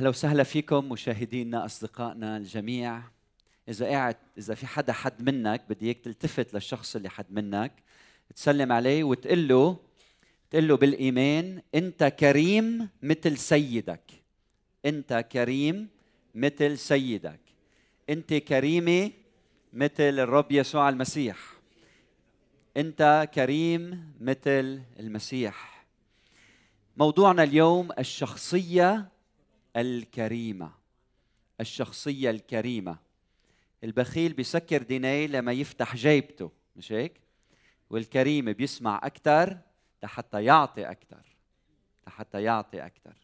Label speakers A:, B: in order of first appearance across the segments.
A: أهلا وسهلا فيكم مشاهدينا أصدقائنا الجميع. إذا قاعد إذا في حدا حد منك بدي إياك تلتفت للشخص اللي حد منك. تسلم عليه وتقول له تقول له بالايمان أنت كريم مثل سيدك. أنت كريم مثل سيدك. أنت كريمة مثل الرب يسوع المسيح. أنت كريم مثل المسيح. موضوعنا اليوم الشخصية الكريمة الشخصية الكريمة. البخيل بيسكر ديناي لما يفتح جيبته مش هيك؟ والكريم بيسمع أكثر لحتى يعطي أكثر لحتى يعطي أكثر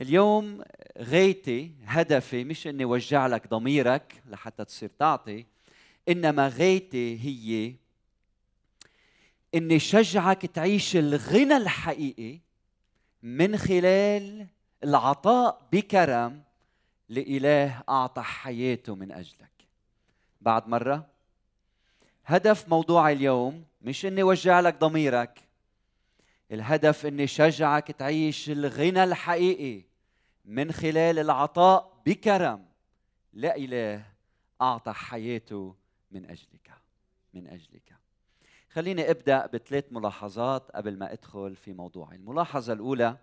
A: اليوم غايتي هدفي مش إني وجع لك ضميرك لحتى تصير تعطي إنما غايتي هي إني شجعك تعيش الغنى الحقيقي من خلال العطاء بكرم لإله أعطى حياته من أجلك. بعد مرة هدف موضوع اليوم مش إني وجع لك ضميرك الهدف إني شجعك تعيش الغنى الحقيقي من خلال العطاء بكرم لإله أعطى حياته من أجلك. من أجلك. خليني أبدأ بثلاث ملاحظات قبل ما أدخل في موضوعي الملاحظة الأولى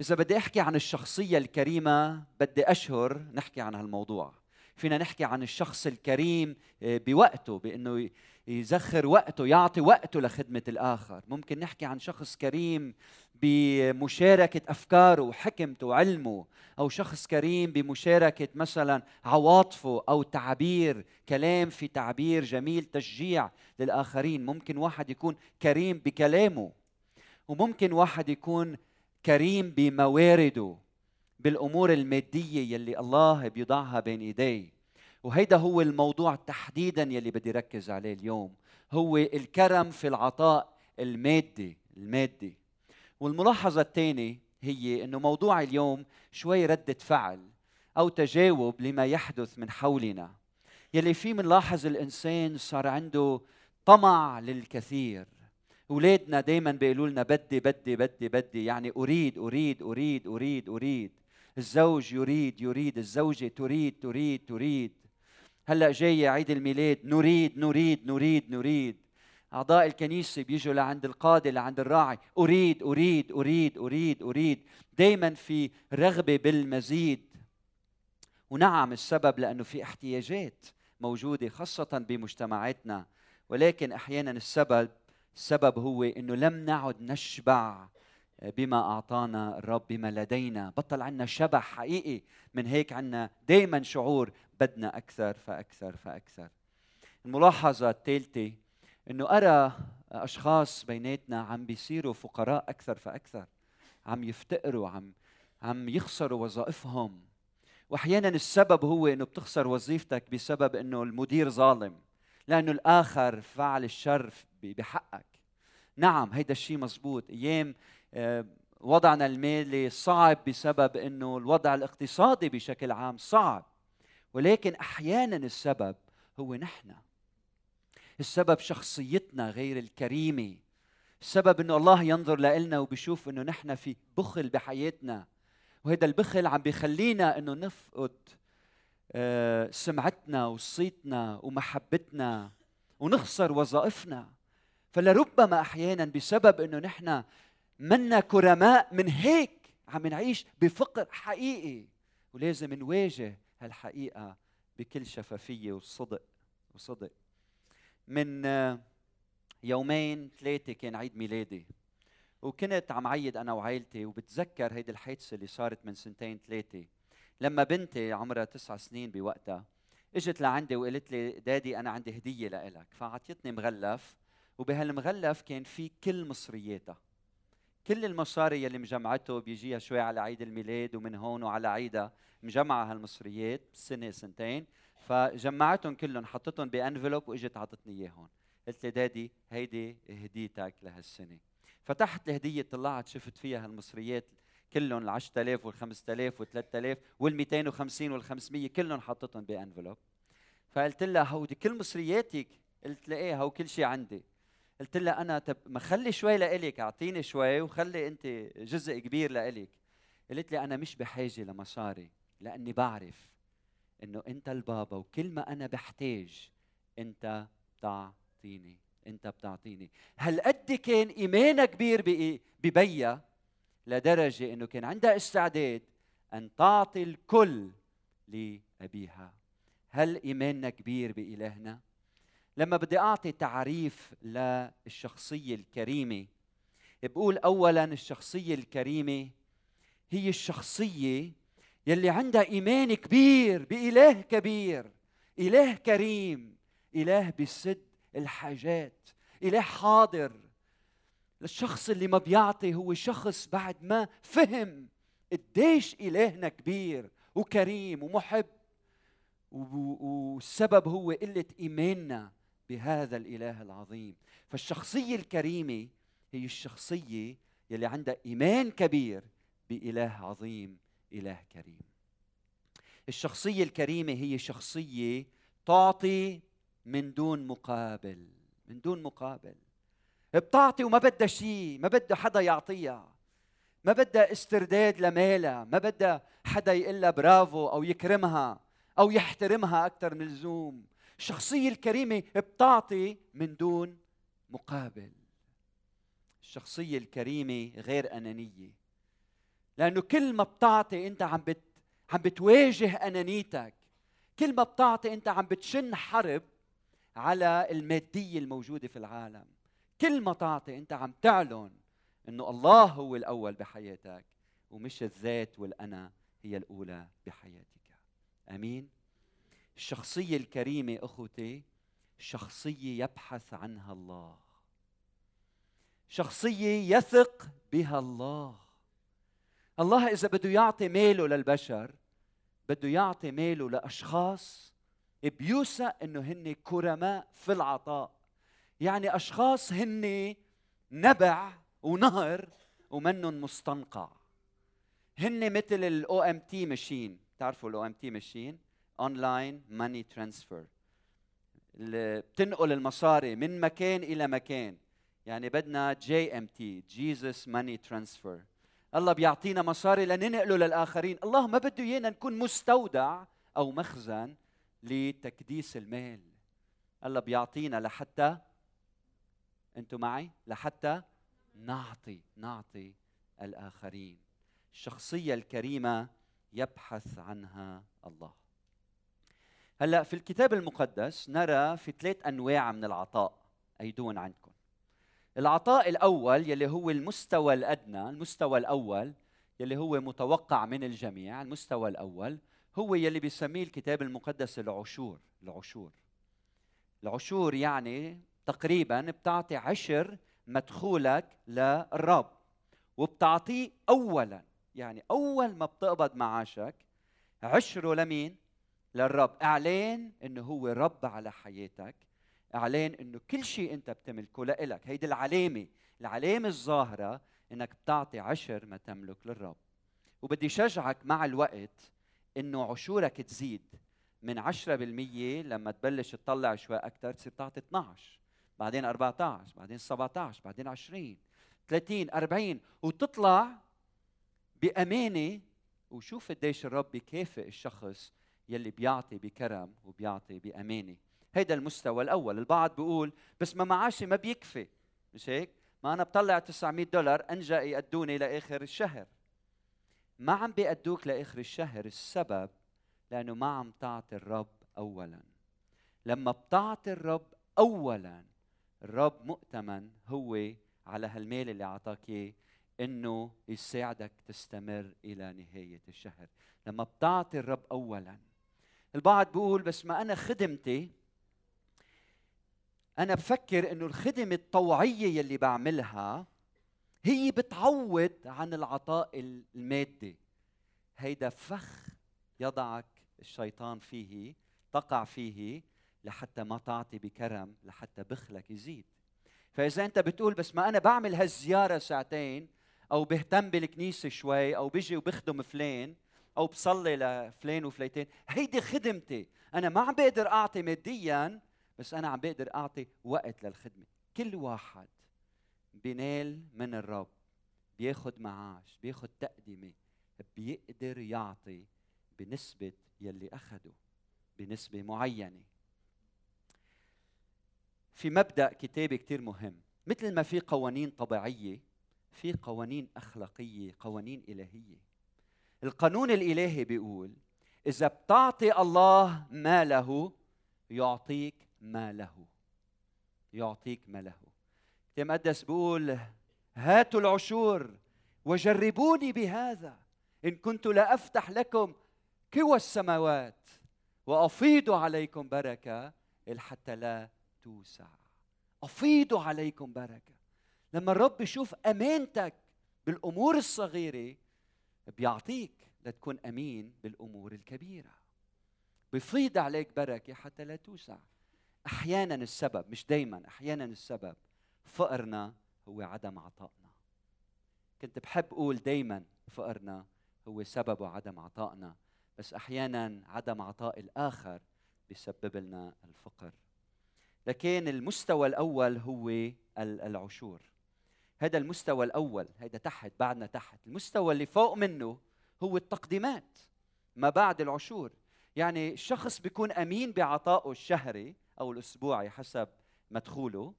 A: إذا بدي أحكي عن الشخصية الكريمة بدي أشهر نحكي عن هالموضوع. فينا نحكي عن الشخص الكريم آه، بوقته بأنه يزخر وقته يعطي وقته لخدمة الآخر. ممكن نحكي عن شخص كريم بمشاركة أفكاره وحكمته وعلمه أو شخص كريم بمشاركة مثلا عواطفه أو تعبير كلام في تعبير جميل تشجيع للآخرين. ممكن واحد يكون كريم بكلامه وممكن واحد يكون كريم بموارده بالأمور المادية يلي الله بيضعها بين إيديه. وهيدا هو الموضوع تحديدا يلي بدي ركز عليه اليوم. هو الكرم في العطاء المادي المادي. والملاحظة الثانية هي إنه موضوع اليوم شوي ردة فعل أو تجاوب لما يحدث من حولنا. يلي فيه منلاحظ الإنسان صار عنده طمع للكثير. اولادنا دائما بيقولوا لنا بدي بدي بدي بدي. يعني أريد أريد أريد أريد أريد. الزوج يريد يريد. الزوجة تريد تريد تريد. هلأ جاي عيد الميلاد نريد نريد نريد نريد. أعضاء الكنيسة بيجوا لعند القاضي لعند الراعي. أريد أريد أريد أريد أريد. دائما في رغبة بالمزيد. ونعم السبب لأنه في احتياجات موجودة خاصة بمجتمعاتنا. ولكن أحيانا السبب السبب هو إنه لم نعد نشبع بما أعطانا الرب بما لدينا. بطل عنا شبع حقيقي من هيك عنا دائما شعور بدنا أكثر فأكثر فأكثر. الملاحظة الثالثة إنه أرى أشخاص بيناتنا عم بيصيروا فقراء أكثر فأكثر عم يفتقروا عم عم يخسروا وظائفهم. واحيانا السبب هو إنه بتخسر وظيفتك بسبب إنه المدير ظالم لأنه الآخر فعل الشر بحقك. نعم هيدا الشيء مزبوط. أيام آه، وضعنا المالي صعب بسبب إنه الوضع الاقتصادي بشكل عام صعب. ولكن أحيانا السبب هو نحن. السبب شخصيتنا غير الكريمة. السبب إنه الله ينظر لنا وبيشوف إنه نحن في بخل بحياتنا. وهذا البخل عم بيخلينا إنه نفقد آه، سمعتنا وصيتنا ومحبتنا ونخسر وظائفنا. فلربما أحيانا بسبب إنه نحن منا كرماء من هيك عم نعيش بفقر حقيقي ولازم نواجه هالحقيقة بكل شفافية وصدق وصدق. من يومين ثلاثة كان عيد ميلادي وكنت عم عيد أنا وعائلتي وبتذكر هيدي الحادثة اللي صارت من سنتين ثلاثة. لما بنتي عمرها تسع سنين بوقتها إجت لعندي وقالت لي دادي أنا عندي هدية لإلك. فاعطيتني مغلف وبهالمغلف كان في كل مصرياتها. كل المصاري يلي مجمعته بيجيها شوي على عيد الميلاد ومن هون وعلى عيدها مجمعة هالمصريات سنة سنتين. فجمعتهم كلهم حطيتهم بأنفلوب وإجت عطتني إياهم. قلت لي دادي هيدي هديتك لهالسنة. فتحت الهدية طلعت شفت فيها هالمصريات كلهم ال 10000 وال 5000 وال 3000 وال 250 وال 500 كلهم حطيتهم بأنفلوب. فقلت لها هودي كل مصرياتك قلت لها إيه هو كل شيء عندي. قلت لها أنا طب ما خلي شوي لإلك أعطيني شوي وخلي أنت جزء كبير لإلك. قلت لي أنا مش بحاجة لمصاري لأني بعرف إنه أنت البابا وكل ما أنا بحتاج أنت بتعطيني أنت بتعطيني. هل قد كان ايمانها كبير ببيا لدرجة إنه كان عندها استعداد أن تعطي الكل لأبيها؟ هل ايماننا كبير بإلهنا؟ لما بدي أعطي تعريف للشخصية الكريمة بقول اولا الشخصية الكريمة هي الشخصية يلي عندها إيمان كبير بإله كبير إله كريم إله بسد الحاجات إله حاضر. الشخص اللي ما بيعطي هو شخص بعد ما فهم قديش إلهنا كبير وكريم ومحب والسبب هو قلة إيماننا. بهذا الإله العظيم. فالشخصية الكريمة هي الشخصية يلي عندها إيمان كبير بإله عظيم إله كريم. الشخصية الكريمة هي شخصية تعطي من دون مقابل من دون مقابل. بتعطي وما بدها شيء ما بدها حدا يعطيها. ما بدها استرداد لمالها ما بدها حدا يقول برافو أو يكرمها أو يحترمها أكثر من اللزوم. الشخصية الكريمة بتعطي من دون مقابل. الشخصية الكريمة غير أنانية. لأنه كل ما بتعطي أنت عم بت عم بتواجه أنانيتك كل ما بتعطي أنت عم بتشن حرب على المادية الموجودة في العالم. كل ما تعطي أنت عم تعلن إنه الله هو الأول بحياتك ومش الذات والأنا هي الأولى بحياتك. آمين؟ الشخصية الكريمة أخوتي شخصية يبحث عنها الله. شخصية يثق بها الله. الله إذا بده يعطي ماله للبشر بده يعطي ماله لأشخاص بيوثق إنه هن كرماء في العطاء. يعني أشخاص هن نبع ونهر ومنهم مستنقع. هن مثل ال OMT machine بتعرفوا ال OMT machine online money transfer بتنقل المصاري من مكان إلى مكان. يعني بدنا GMT Jesus money transfer الله بيعطينا مصاري لننقله للآخرين. الله ما بده إيانا نكون مستودع أو مخزن لتكديس المال. الله بيعطينا لحتى أنتم معي؟ لحتى نعطي نعطي الآخرين. الشخصية الكريمة يبحث عنها الله. هلا في الكتاب المقدس نرى في ثلاث أنواع من العطاء أيدون عندكم. العطاء الأول يلي هو المستوى الأدنى المستوى الأول يلي هو متوقع من الجميع المستوى الأول هو يلي بيسميه الكتاب المقدس العشور العشور. العشور يعني تقريبا بتعطي عشر مدخولك للرب وبتعطيه اولا يعني أول ما بتقبض معاشك عشره لمين؟ للرب. اعلان إنه هو رب على حياتك. اعلان إنه كل شيء أنت بتملكه لإلك. هيدي العلامة العلامة الظاهرة إنك بتعطي عشر ما تملك للرب. وبدي شجعك مع الوقت إنه عشورك تزيد من 10% لما تبلش تطلع شوي أكثر تصير تعطي 12 بعدين 14 بعدين 17 بعدين 20 30 40 وتطلع بأمانة. وشوف قديش الرب بيكافئ الشخص يلي بيعطي بكرم وبيعطي بأمانة. هيدا المستوى الأول. البعض بيقول بس ما معاشي ما بيكفي. مش هيك؟ ما أنا بطلع 900 دولار أنجا يأدوني لآخر الشهر. ما عم بيأدوك لآخر الشهر السبب لأنه ما عم تعطي الرب اولا. لما بتعطي الرب اولا الرب مؤتمن هو على هالمال اللي أعطاك إياه إنه يساعدك تستمر إلى نهاية الشهر. لما بتعطي الرب اولا البعض بيقول بس ما أنا خدمتي أنا بفكر إنه الخدمة الطوعية يلي بعملها هي بتعوض عن العطاء المادي. هيدا فخ يضعك الشيطان فيه تقع فيه لحتى ما تعطي بكرم لحتى بخلك يزيد. فإذا أنت بتقول بس ما أنا بعمل هالزيارة ساعتين أو بهتم بالكنيسة شوي أو بيجي وبخدم فلان أو بصلي لفلان وفليتين. هيدي خدمتي. أنا ما عم بقدر أعطي ماديا بس أنا عم بقدر أعطي وقت للخدمة. كل واحد بينال من الرب بياخد معاش بياخد تقدمة بيقدر يعطي بنسبة يلي أخده بنسبة معينة. في مبدأ كتابي كتير مهم. مثل ما في قوانين طبيعية في قوانين أخلاقية قوانين إلهية. القانون الإلهي بيقول إذا بتعطي الله ما له يعطيك ما له. يعطيك ما له. كتاب مقدس بيقول هاتوا العشور وجربوني بهذا. إن كنت لا أفتح لكم كوى السماوات وأفيض عليكم بركة حتى لا توسع. أفيض عليكم بركة. لما الرب يشوف أمانتك بالأمور الصغيرة بيعطيك لتكون أمين بالأمور الكبيرة. بيفيض عليك بركة حتى لا توسع. أحيانا السبب مش دايما أحيانا السبب فقرنا هو عدم عطائنا. كنت بحب أقول دايما فقرنا هو سببه عدم عطائنا بس أحيانا عدم عطاء الآخر بيسبب لنا الفقر. لكن المستوى الأول هو العشور. هذا المستوى الأول هذا تحت بعدنا تحت. المستوى اللي فوق منه هو التقديمات ما بعد العشور. يعني الشخص بيكون أمين بعطائه الشهري أو الأسبوعي حسب مدخوله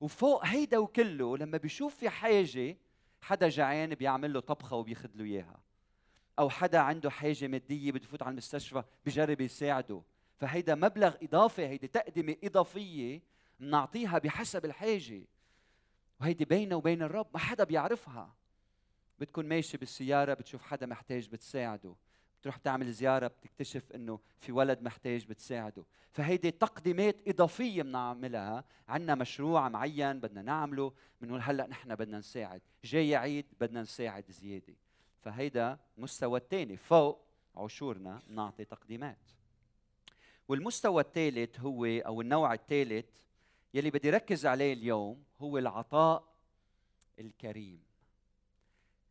A: وفوق هيدا وكله لما بيشوف في حاجة حدا جعان بيعمل له طبخة وبياخذ له إياها. أو حدا عنده حاجة مادية بده يفوت على المستشفى بجرب يساعده. فهيدا مبلغ إضافي هيدي تقدمة إضافية بنعطيها بحسب الحاجة. وهيدي بينه وبين الرب ما حدا بيعرفها. بتكون ماشي بالسيارة بتشوف حدا محتاج بتساعده. بتروح تعمل زيارة بتكتشف إنه في ولد محتاج بتساعده. فهيدي تقديمات إضافية بنعملها. عندنا مشروع معين بدنا نعمله بنقول هلأ نحن بدنا نساعد. جاي عيد بدنا نساعد زيادة. فهيدا المستوى الثاني. فوق عشورنا نعطي تقديمات. والمستوى الثالث هو أو النوع الثالث يلي بدي ركز عليه اليوم هو العطاء الكريم.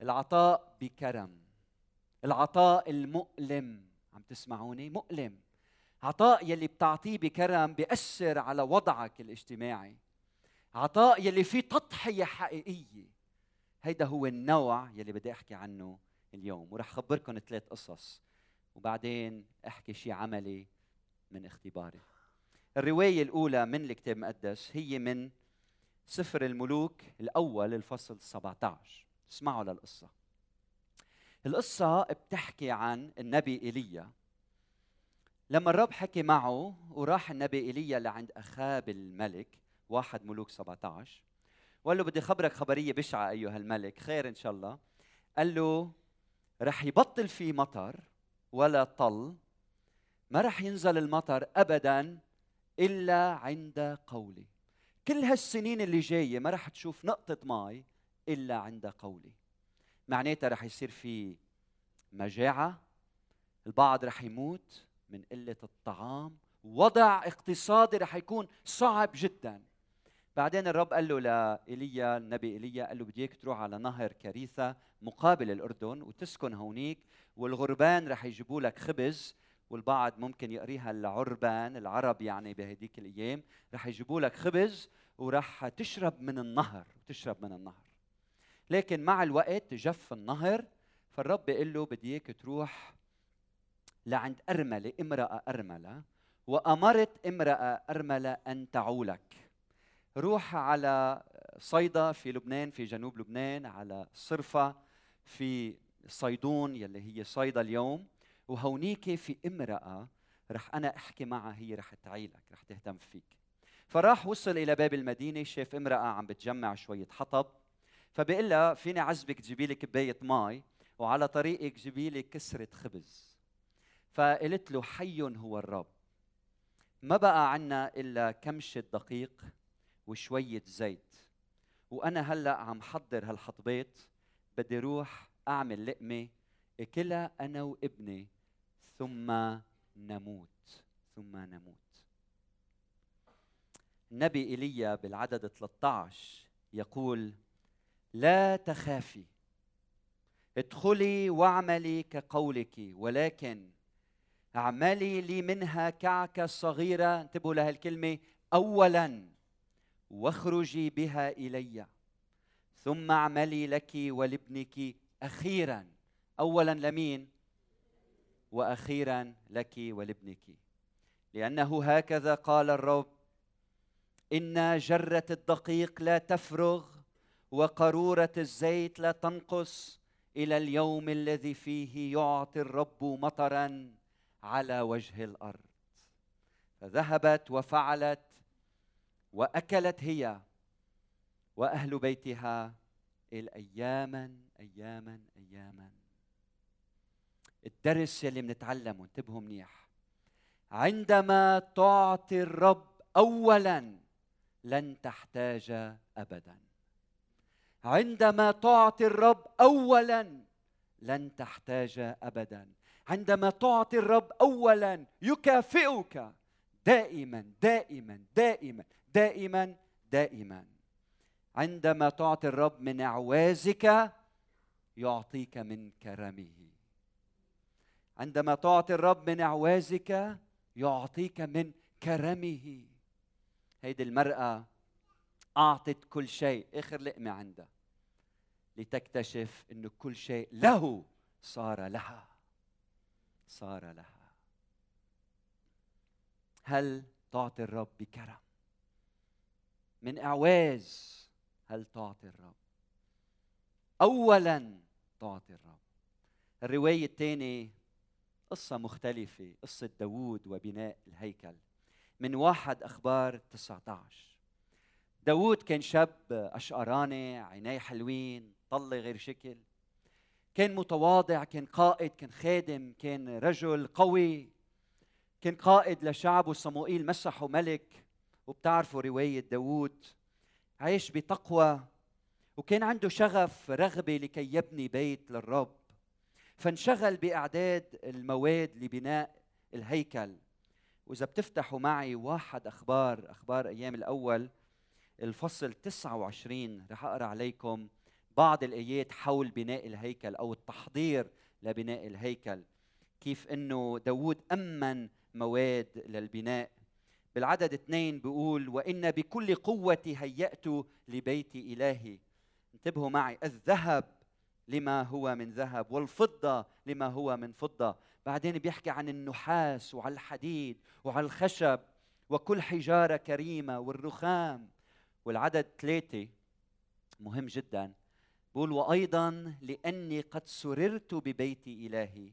A: العطاء بكرم. العطاء المؤلم. عم تسمعوني؟ مؤلم. عطاء يلي بتعطيه بكرم بيأثر على وضعك الاجتماعي. عطاء يلي فيه تضحية حقيقية. هيدا هو النوع يلي بدي أحكي عنه اليوم. ورح خبركم ثلاث قصص. وبعدين أحكي شيء عملي من اختباري. الرواية الأولى من الكتاب المقدس هي من سفر الملوك الأول الفصل 17 اسمعوا للقصة. القصة بتحكي عن النبي إيليا. لما الرب حكي معه وراح النبي إيليا لعند أخاب الملك واحد ملوك 17 وقال له بدي خبرك خبرية بشعة أيها الملك خير إن شاء الله. قال له رح يبطل في مطر ولا طل ما رح ينزل المطر ابدا إلا عند قولي. كل هالسنين اللي جاية ما رح تشوف نقطة ماء إلا عند قولي. معناتها رح يصير في مجاعة البعض رح يموت من قلة الطعام وضع اقتصادي رح يكون صعب جدا. بعدين الرب قال له لإيليا النبي إيليا قال له بدي اياك تروح على نهر كريثة مقابل الأردن وتسكن هونيك والغربان رح يجيبوا لك خبز والبعض ممكن يقريها العربان العرب يعني بهديك الأيام. رح يجيبوا لك خبز ورح تشرب من النهر تشرب من النهر. لكن مع الوقت جف النهر فالرب بيقول له بدي اياك تروح لعند أرملة امرأة أرملة وأمرت امرأة أرملة أن تعولك روح على صيدا في لبنان في جنوب لبنان على صرفة في صيدون يلي هي صيدا اليوم. وهونيك في امرأة رح أنا أحكي معها هي رح تعيلك رح تهتم فيك. فراح وصل إلى باب المدينة شاف امرأة عم بتجمع شوية حطب فبيقول لها فيني عزبك تجيبي لي كباية مي وعلى طريقك جيبي لي كسرة خبز. فقلت له حي هو الرب. ما بقى عنا إلا كمشة دقيق وشوية زيت. وأنا هلأ عم حضر هالحطبات بدي روح أعمل لقمة أكلها أنا وابني. ثم نموت ثم نموت. النبي إيليا بالعدد 13 يقول لا تخافي ادخلي واعملي كقولك ولكن اعملي لي منها كعكة صغيرة. انتبهوا لهالكلمة أولا واخرجي بها إلي ثم اعملي لك ولابنك أخيرا. اولا لمين؟ وأخيرا لك ولابنك. لأنه هكذا قال الرب إن جرة الدقيق لا تفرغ وقاروره الزيت لا تنقص إلى اليوم الذي فيه يعطي الرب مطرا على وجه الأرض. فذهبت وفعلت وأكلت هي وأهل بيتها الاياما اياما اياما. الدرس يلي بنتعلمه انتبهوا منيح. عندما تعطي الرب اولا لن تحتاج ابدا. عندما تعطي الرب اولا لن تحتاج ابدا. عندما تعطي الرب اولا يكافئك دائما دائما دائما دائما دائما. عندما تعطي الرب من إعوازك يعطيك من كرمه. عندما تعطي الرب من اعوازك يعطيك من كرمه. هيدي المرأة أعطت كل شيء. اخر لقمة عندها. لتكتشف انه كل شيء له صار لها. صار لها. هل تعطي الرب بكرم؟ من إعواز هل تعطي الرب؟ اولا تعطي الرب. الرواية الثانية قصة مختلفة قصة داوود وبناء الهيكل. من واحد أخبار 19 داوود كان شاب اشقراني عينيه حلوين طلة غير شكل. كان متواضع كان قائد كان خادم كان رجل قوي. كان قائد لشعب وصموئيل مسحه ملك وبتعرفوا رواية داوود. عايش بتقوى وكان عنده شغف رغبة لكي يبني بيت للرب. فانشغل بإعداد المواد لبناء الهيكل. وإذا بتفتحوا معي واحد أخبار أخبار أيام الأول الفصل 29 رح أقرأ عليكم بعض الآيات حول بناء الهيكل أو التحضير لبناء الهيكل. كيف أنه داود أمن مواد للبناء. بالعدد اثنين بيقول وإن بكل قوتي هيأت لبيت إلهي. انتبهوا معي الذهب لما هو من ذهب والفضة لما هو من فضة. بعدين بيحكي عن النحاس وعلى الحديد وعلى الخشب وكل حجارة كريمة والرخام. والعدد ثلاثة مهم جدا. بقول وأيضا لأني قد سررت ببيت إلهي.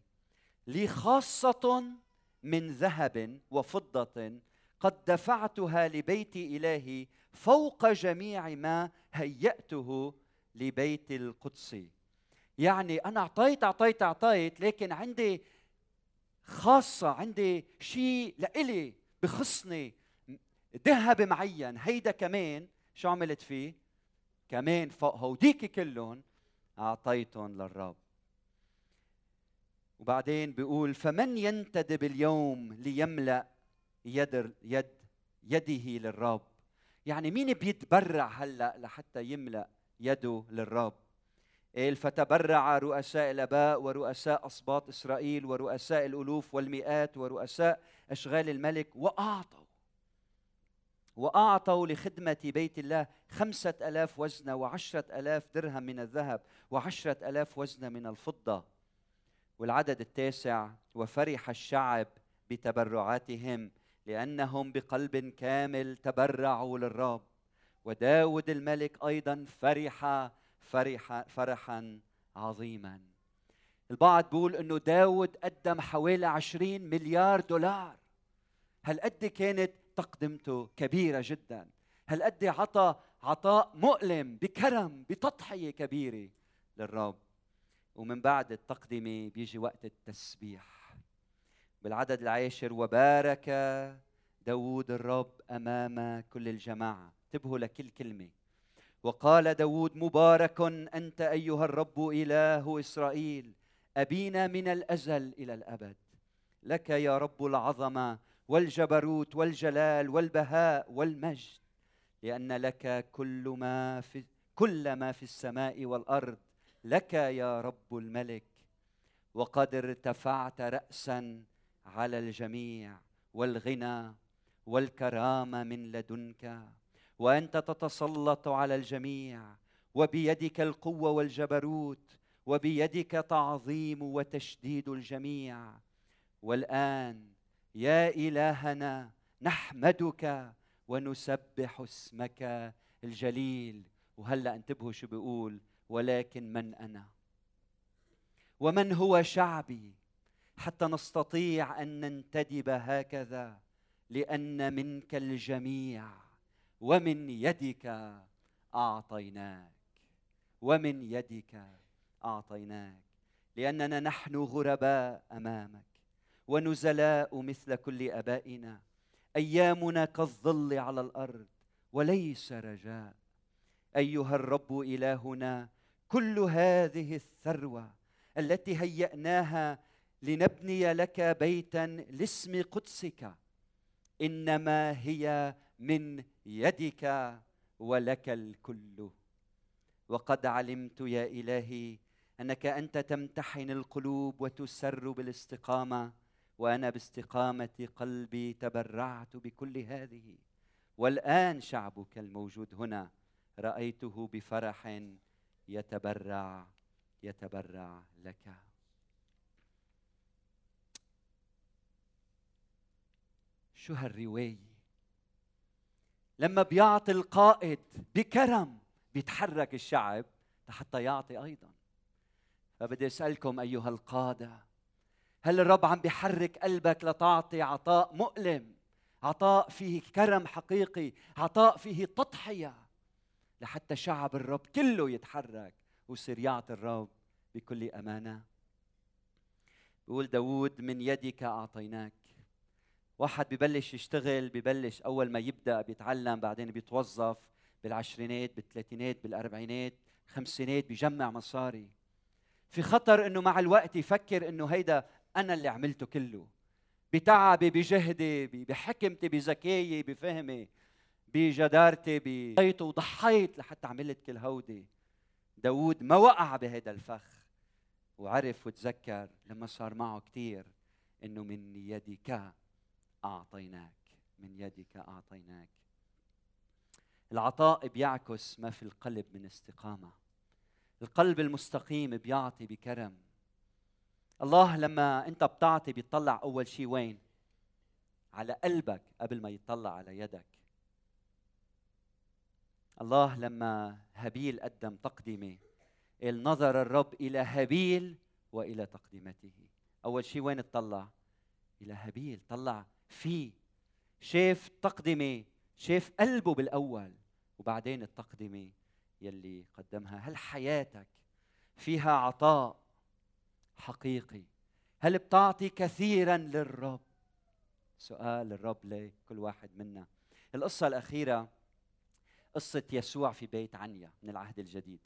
A: لي خاصة من ذهب وفضة قد دفعتها لبيت إلهي فوق جميع ما هيأته لبيت القدس. يعني أنا أعطيت أعطيت أعطيت لكن عندي خاصة عندي شيء لإلي بخصني ذهب معين. هيدا كمان شو عملت فيه؟ كمان فوق هوديك كلهم أعطيتهم للرب. وبعدين بيقول فمن ينتدب اليوم ليملأ يد يد يده للرب؟ يعني مين بيتبرع هلأ لحتى يملأ يده للرب؟ فتبرع رؤساء الاباء ورؤساء اسباط إسرائيل ورؤساء الألوف والمئات ورؤساء أشغال الملك وأعطوا وأعطوا لخدمة بيت الله خمسة ألاف وزنة وعشرة ألاف درهم من الذهب وعشرة ألاف وزنة من الفضة. والعدد التاسع وفرح الشعب بتبرعاتهم لأنهم بقلب كامل تبرعوا للرب. وداود الملك أيضا فرح فرح فرحا عظيما. البعض بيقول إنه داود قدم حوالي عشرين مليار دولار. هل قد كانت تقدمته كبيرة جدا؟ هل قد عطى عطاء مؤلم بكرم بتضحية كبيرة للرب؟ ومن بعد التقدمة بيجي وقت التسبيح. بالعدد العاشر وبارك داود الرب أمام كل الجماعة. انتبهوا لكل كلمة. وقال داود مبارك أنت أيها الرب إله إسرائيل أبينا من الأزل إلى الأبد. لك يا رب العظمة والجبروت والجلال والبهاء والمجد لأن لك كل ما في كل ما في السماء والأرض لك يا رب الملك. وقد ارتفعت رأسا على الجميع والغنى والكرامة من لدنك. وأنت تتسلط على الجميع وبيدك القوة والجبروت وبيدك تعظيم وتشديد الجميع. والآن يا إلهنا نحمدك ونسبح اسمك الجليل. وهلأ انتبهوا شو بيقول ولكن من أنا؟ ومن هو شعبي؟ حتى نستطيع أن ننتدب هكذا لأن منك الجميع. ومن يدك أعطيناك ومن يدك أعطيناك لأننا نحن غرباء أمامك ونزلاء مثل كل آبائنا. أيامنا كالظل على الأرض وليس رجاء. أيها الرب إلهنا كل هذه الثروة التي هيأناها لنبني لك بيتا لاسم قدسك إنما هي من يدك ولك الكل. وقد علمت يا إلهي أنك أنت تمتحن القلوب وتسر بالاستقامة وأنا باستقامة قلبي تبرعت بكل هذه. والآن شعبك الموجود هنا رأيته بفرح يتبرع يتبرع لك. شو هالروايه لما بيعطي القائد بكرم بيتحرك الشعب حتى يعطي أيضا. فبدي أسألكم أيها القادة هل الرب عم بيحرك قلبك لتعطي عطاء مؤلم عطاء فيه كرم حقيقي عطاء فيه تضحية لحتى شعب الرب كله يتحرك ويصير يعطي الرب بكل أمانة؟ بيقول داود من يدك أعطيناك. واحد ببلش يشتغل ببلش أول ما يبدأ بيتعلم بعدين بيتوظف بالعشرينات بالثلاثينات بالأربعينات خمسينات بيجمع مصاري. في خطر إنه مع الوقت يفكر إنه هيدا أنا اللي عملته كله. بتعبي بجهدي بحكمتي بذكائي بفهمي بجدارتي بضحيت وضحيت لحتى عملت كل هودي. داود ما وقع بهذا الفخ وعرف وتذكر لما صار معه كثير إنه من يدك أعطيناك من يدك أعطيناك. العطاء بيعكس ما في القلب من استقامة. القلب المستقيم بيعطي بكرم. الله لما أنت بتعطي بيطلع أول شيء وين؟ على قلبك قبل ما يطلع على يدك. الله لما هابيل قدم تقدمه نظر الرب إلى هابيل وإلى تقدمته أول شيء وين اطلع؟ إلى هابيل طلع فيه شاف تقدمه شاف قلبه بالأول وبعدين التقدمه يلي قدمها. هل حياتك فيها عطاء حقيقي؟ هل بتعطي كثيرا للرب؟ سؤال الرب لكل واحد منا. القصة الأخيرة قصة يسوع في بيت عنيا من العهد الجديد.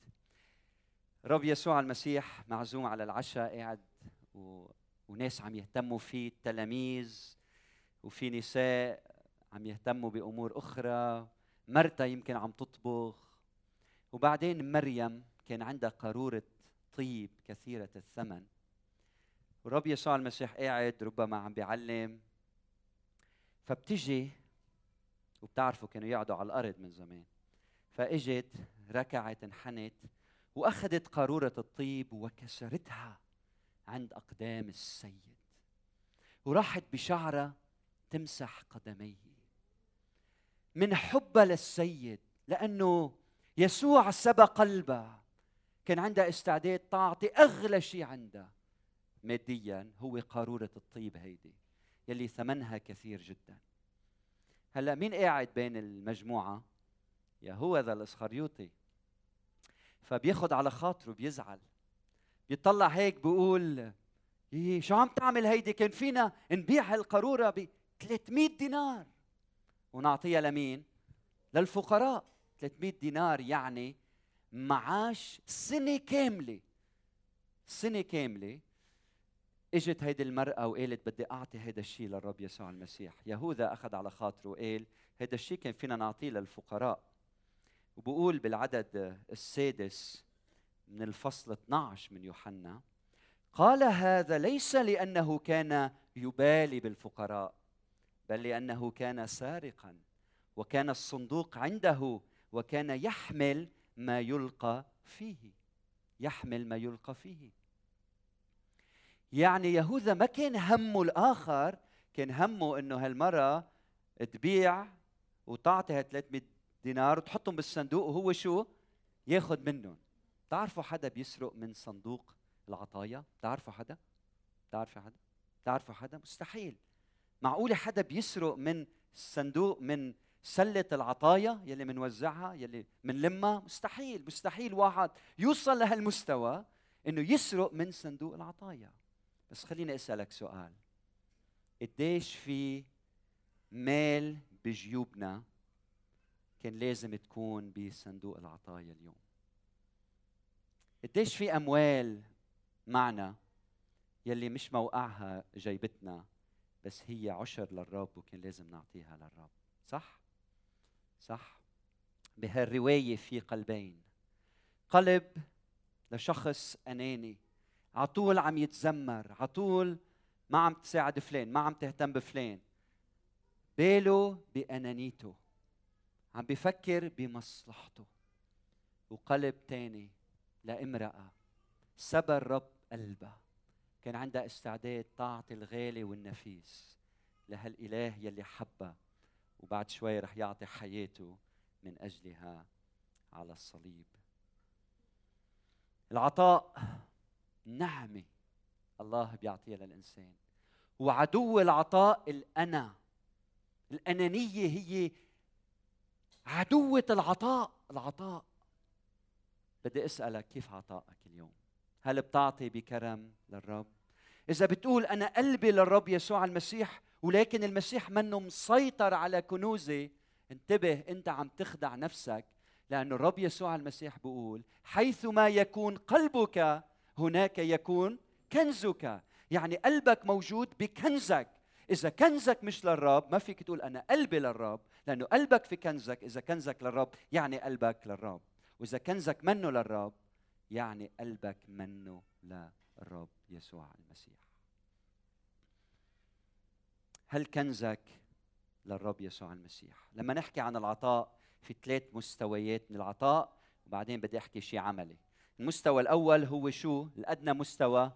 A: رب يسوع المسيح معزوم على العشاء قاعد و... وناس عم يهتموا فيه التلاميذ وفي نساء عم يهتموا بأمور أخرى مرتا يمكن عم تطبخ. وبعدين مريم كان عندها قارورة طيب كثيرة الثمن. ورب يسوع المسيح قاعد ربما عم بيعلم. فبتجي وبتعرفوا كانوا يقعدوا على الأرض من زمان. فإجت ركعت انحنت وأخذت قارورة الطيب وكسرتها عند أقدام السيد. وراحت بشعرها تمسح قدميه. من حبها للسيد لأنه يسوع سبى قلبها كان عندها استعداد تعطي أغلى شيء عندها ماديا هو قارورة الطيب هيدي يلي ثمنها كثير جدا. هلأ مين قاعد بين المجموعة؟ يا هو ذا الإسخريوطي. فبياخد على خاطره بيزعل. بيطلع هيك بيقول إيه شو عم تعمل هيدي؟ كان فينا نبيع هالقارورة 300 دينار. ونعطيها لمين؟ للفقراء. 300 دينار يعني معاش سنة كاملة. سنة كاملة. إجت هيدي المرأة وقالت بدي أعطي هيدا الشيء للرب يسوع المسيح. يهوذا أخذ على خاطره وقال هيدا الشيء كان فينا نعطيه للفقراء. وبقول بالعدد السادس من الفصل 12 من يوحنا قال هذا ليس لأنه كان يبالي بالفقراء. بل لأنه كان سارقا وكان الصندوق عنده وكان يحمل ما يلقى فيه يحمل ما يلقى فيه. يعني يهوذا ما كان همه الآخر كان همه إنه هالمرة تبيع وتعطي هال 300 دينار وتحطهم بالصندوق وهو شو؟ ياخذ منهم. تعرفوا حدا بيسرق من صندوق العطايا؟ تعرفوا حدا؟ تعرفوا حدا؟ تعرفوا حدا؟ مستحيل. معقوله حدا بيسرق من الصندوق من سلة العطايا يلي منوزعها يلي منلمها؟ مستحيل مستحيل واحد يوصل لهالمستوى إنه يسرق من صندوق العطايا. بس خليني أسألك سؤال. قديش في مال بجيوبنا كان لازم تكون بصندوق العطايا اليوم؟ قديش في أموال معنا يلي مش موقعها جيبتنا؟ بس هي عشر للرب وكان لازم نعطيها للرب. صح؟ صح. بهالرواية في قلبين. قلب لشخص أناني. على طول عم يتذمر على طول ما عم تساعد فلان ما عم تهتم بفلان. باله بأنانيته. عم بفكر بمصلحته. وقلب تاني لامرأة. سبى الرب قلبها. كان عندها استعداد تعطي الغالي والنفيس لهالإله يلي حبها وبعد شوي رح يعطي حياته من أجلها على الصليب. العطاء نعمة الله بيعطيها للإنسان. وعدو العطاء الأنا. الأنانية هي عدوة العطاء. العطاء. بدي أسألك كيف عطائك اليوم؟ هل بتعطي بكرم للرب؟ إذا بتقول أنا قلبي للرب يسوع المسيح ولكن المسيح منه مسيطر على كنوزي انتبه أنت عم تخدع نفسك لأن الرب يسوع المسيح بيقول حيثما يكون قلبك هناك يكون كنزك. يعني قلبك موجود بكنزك. إذا كنزك مش للرب ما فيك تقول أنا قلبي للرب لأنه قلبك في كنزك. إذا كنزك للرب يعني قلبك للرب. وإذا كنزك منه للرب يعني قلبك منه للرب يسوع المسيح. هل كنزك للرب يسوع المسيح؟ لما نحكي عن العطاء في ثلاث مستويات من العطاء وبعدين بدي أحكي شيء عملي. المستوى الأول هو شو؟ الأدنى مستوى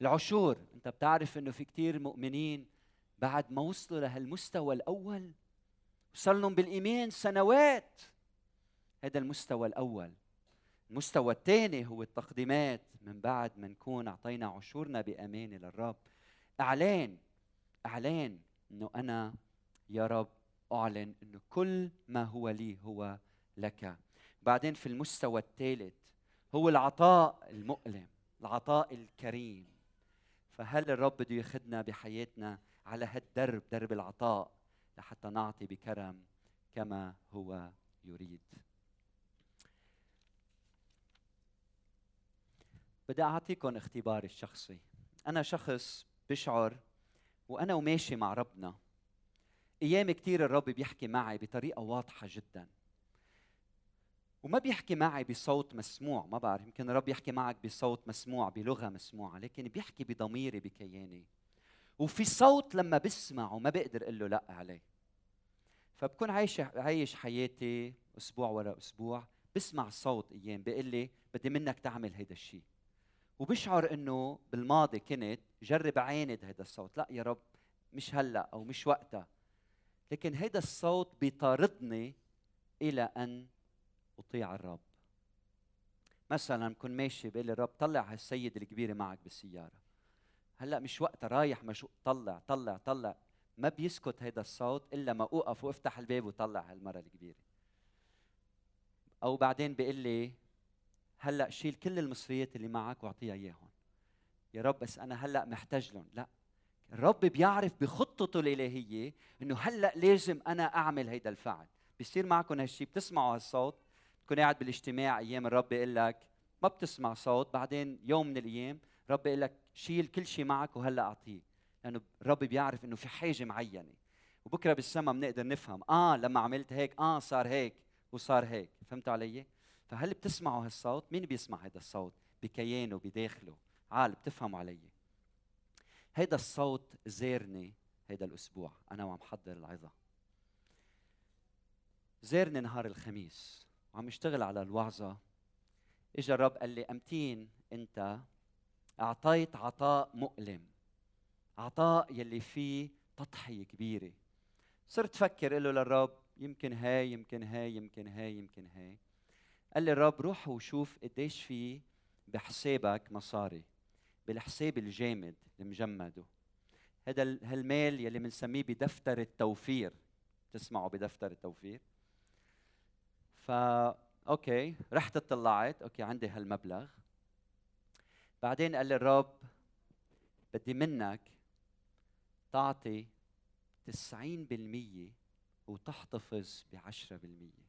A: العشور. أنت بتعرف إنه في كثير مؤمنين بعد ما وصلوا لهالمستوى الأول وصار لهم بالإيمان سنوات. هذا المستوى الأول. المستوى الثاني هو التقديمات من بعد ما نكون أعطينا عشورنا بامانه للرب. إعلان إعلان إنه أنا يا رب أعلن إنه كل ما هو لي هو لك. بعدين في المستوى الثالث هو العطاء المؤلم العطاء الكريم. فهل الرب بده ياخذنا بحياتنا على هالدرب درب العطاء لحتى نعطي بكرم كما هو يريد؟ بدي اعطيكم اختباري الشخصي. أنا شخص بشعر وأنا وماشي مع ربنا. أيام كثير الرب بيحكي معي بطريقة واضحة جدا. وما بيحكي معي بصوت مسموع ما بعرف يمكن الرب يحكي معك بصوت مسموع بلغة مسموعة لكن بيحكي بضميري بكياني. وفي صوت لما بسمعه ما بقدر أقول له لأ عليه. فبكون عايش عايش حياتي أسبوع ورا أسبوع بسمع صوت أيام بيقول لي بدي منك تعمل هيدا الشيء وبشعر إنه بالماضي كنت جرب عاند هذا الصوت. لا يا رب مش هلأ أو مش وقتها. لكن هذا الصوت بيطاردني إلى أن أطيع الرب. مثلا بكون ماشي بقول الرب طلع هالسيد الكبيرة معك بالسيارة. هلأ مش وقتها رايح مشوق طلع طلع طلع. ما بيسكت هذا الصوت إلا ما أوقف وأفتح الباب وطلع هالمرة الكبيرة. أو بعدين بيقول لي هلأ شيل كل المصريات اللي معك واعطيها إياهم. يا رب بس أنا هلأ محتاج لهم. لا الرب بيعرف بخطته الإلهية إنه هلأ لازم أنا أعمل هيدا الفعل. بيصير معكم هالشيء بتسمعوا هالصوت. تكون قاعد بالاجتماع أيام الرب بيقول لك ما بتسمع صوت. بعدين يوم من الأيام الرب بيقول لك شيل كل شيء معك وهلأ أعطيه. لأنه الرب بيعرف إنه في حاجة معينة. وبكرة بالسما بنقدر نفهم. آه لما عملت هيك آه صار هيك وصار هيك. فهمتوا علي؟ فهل بتسمعوا هالصوت؟ مين بيسمع هذا الصوت؟ بكيانه بداخله. عال بتفهموا علي. هيدا الصوت زارني هيدا الأسبوع. أنا وعم حضر العظة. زارني نهار الخميس. وعم اشتغل على الوعظة. اجى الرب قال لي أمتين أنت؟ أعطيت عطاء مؤلم. عطاء يلي فيه تضحية كبيرة. صرت فكر له للرب يمكن هاي يمكن هاي يمكن هاي يمكن هاي. قال لي الرب روح وشوف قديش في بحسابك مصاري بالحساب الجامد المجمده. هذا هالمال يلي بنسميه بدفتر التوفير. تسمعوا بدفتر التوفير؟ فا okay رحت اطلعت. okay عندي هالمبلغ. بعدين قال لي الرب بدي منك تعطي 90% وتحتفظ ب 10%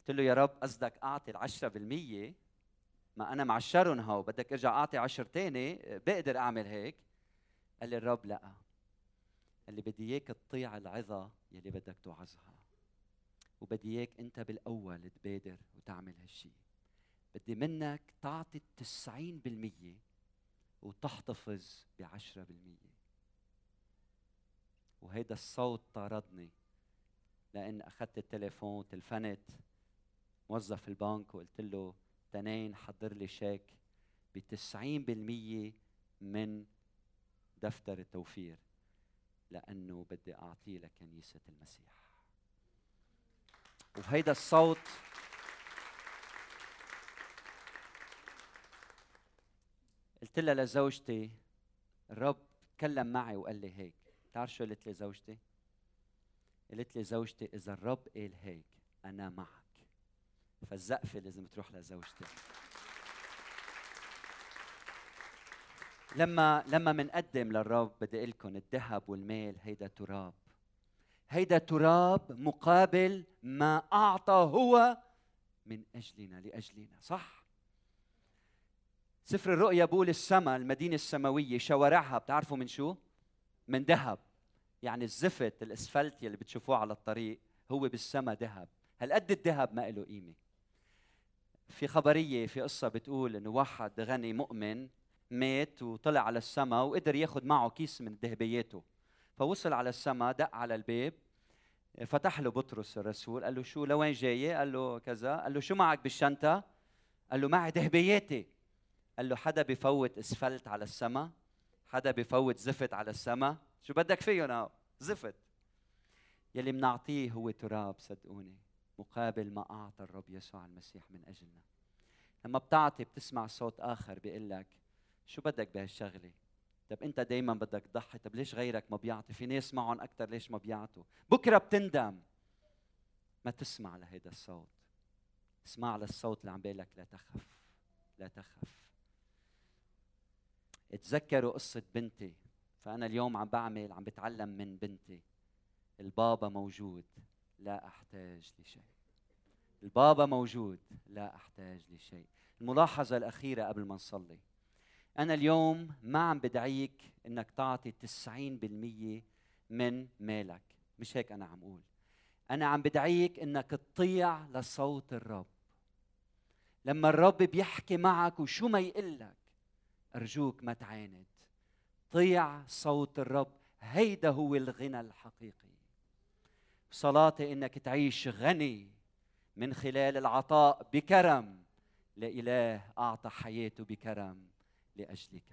A: قلت له يا رب قصدك أعطي ال 10% ما أنا معشرهم هو. بدك إرجع أعطي عشر تاني؟ بقدر أعمل هيك. قال لي الرب لا. قال لي بدي إياك تطيع العظة يلي بدك توعظها. وبدي إياك أنت بالأول تبادر وتعمل هالشيء بدي منك تعطي التسعين بالمية وتحتفظ بعشرة بالمية. وهيدا الصوت طاردني لأن أخذت التليفون تلفنت. موظف البنك وقلت له تنين حضر لي شيك بتسعين بالمية من دفتر التوفير لأنه بدي أعطيه لكنيسة المسيح. وهيدا الصوت قلت لها لزوجتي الرب تكلم معي وقال لي هيك. بتعرف شو قلت لي زوجتي قلت لي زوجتي إذا الرب قال هيك أنا معك. فالزقفه لازم تروح لزوجتي لما لما منقدم للرب بدي أقول لكم الذهب والمال هيدا تراب. هيدا تراب مقابل ما أعطى هو من أجلنا لأجلنا صح؟ سفر الرؤيا بقول السماء المدينة السماوية شوارعها بتعرفوا من شو؟ من ذهب. يعني الزفت الأسفلت يلي بتشوفوه على الطريق هو بالسماء ذهب. هل قد الذهب ما له قيمة. في خبرية في قصة بتقول إنه واحد غني مؤمن مات وطلع على السماء وقدر ياخذ معه كيس من ذهبياته. فوصل على السماء دق على الباب فتح له بطرس الرسول قال له شو لوين جاي قال له كذا. قال له شو معك بالشنطة؟ قال له معي ذهبياتي. قال له حدا بفوت إسفلت على السماء حدا بفوت زفت على السماء شو بدك فيهم؟ زفت. يلي منعطيه هو تراب صدقوني. مقابل ما أعطى الرب يسوع المسيح من أجلنا. لما بتعطي بتسمع صوت آخر بيقول لك شو بدك بهالشغلة؟ طب أنت دائما بدك تضحي طب ليش غيرك ما بيعطي؟ في ناس معهم أكثر ليش ما بيعطوا؟ بكرة بتندم. ما تسمع لهيدا الصوت. اسمع للصوت اللي عم بيقول لك لا تخف لا تخف. تذكروا قصة بنتي. فأنا اليوم عم بعمل عم بتعلم من بنتي. البابا موجود. لا أحتاج لشيء. البابا موجود لا أحتاج لشيء. الملاحظة الأخيرة قبل ما نصلي. أنا اليوم ما عم بدعيك إنك تعطي 90% من مالك. مش هيك أنا عم أقول. أنا عم بدعيك إنك تطيع لصوت الرب. لما الرب بيحكي معك وشو ما يقلك أرجوك ما تعاند. طيع صوت الرب. هيدا هو الغنى الحقيقي. صلاتي إنك تعيش غني من خلال العطاء بكرم. لاله أعطى حياته بكرم لأجلك.